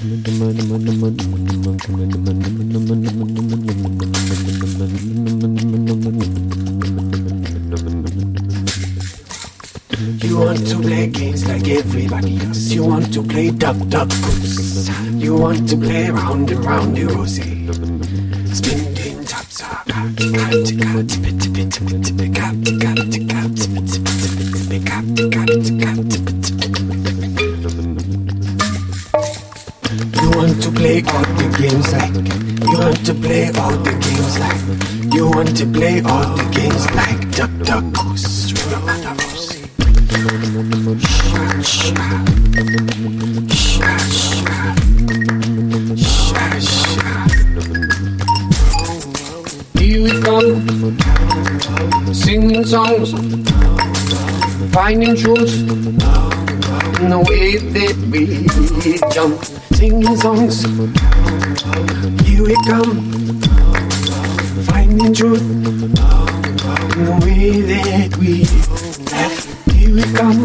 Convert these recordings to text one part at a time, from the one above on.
You want to play games like everybody else. You want to play duck, duck, goose. You want to play round and round the rosy. Spinning tops are cat, cat, cat, tip, tip, tip, tip, tip, cat, cat, cat, tip, tip, tip, tip, cat, cat, cat, want to play all the games like You want to play all the games like You want to play all the games like Duck, duck, goose. Here we come, singing songs, finding truth the way that we jump, singing songs. Here we come, finding truth. In the way that we laugh. Here we come,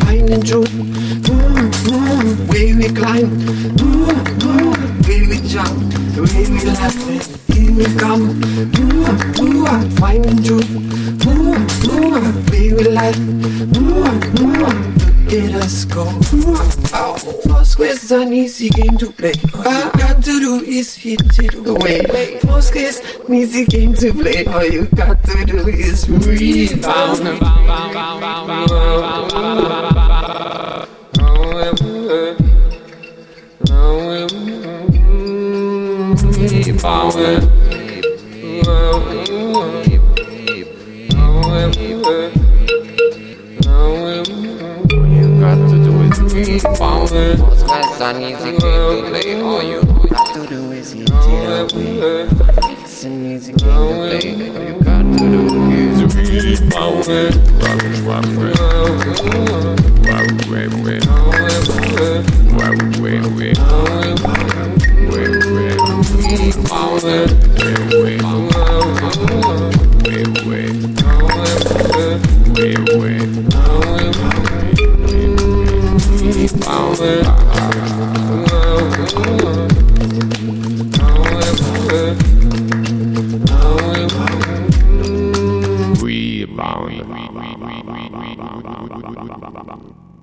finding truth, way we climb, way we jump, the way we laugh. Here we come, finding truth, mm, way we laugh, mm, mm, look at us go. Oh, Four square, easy game to play. All you got to do is hit it away. Four square, easy game to play. All you got to do is rebound. You be falling. What's less I need to get. All you got to do is get deal with. Fixing needs to get too late. All you got to do is be falling. Rock, rock, rock. Rock, rock, rock. Rock, rock, rock. Rock, rock, rock. Be falling. 梆梆梆梆梆梆梆梆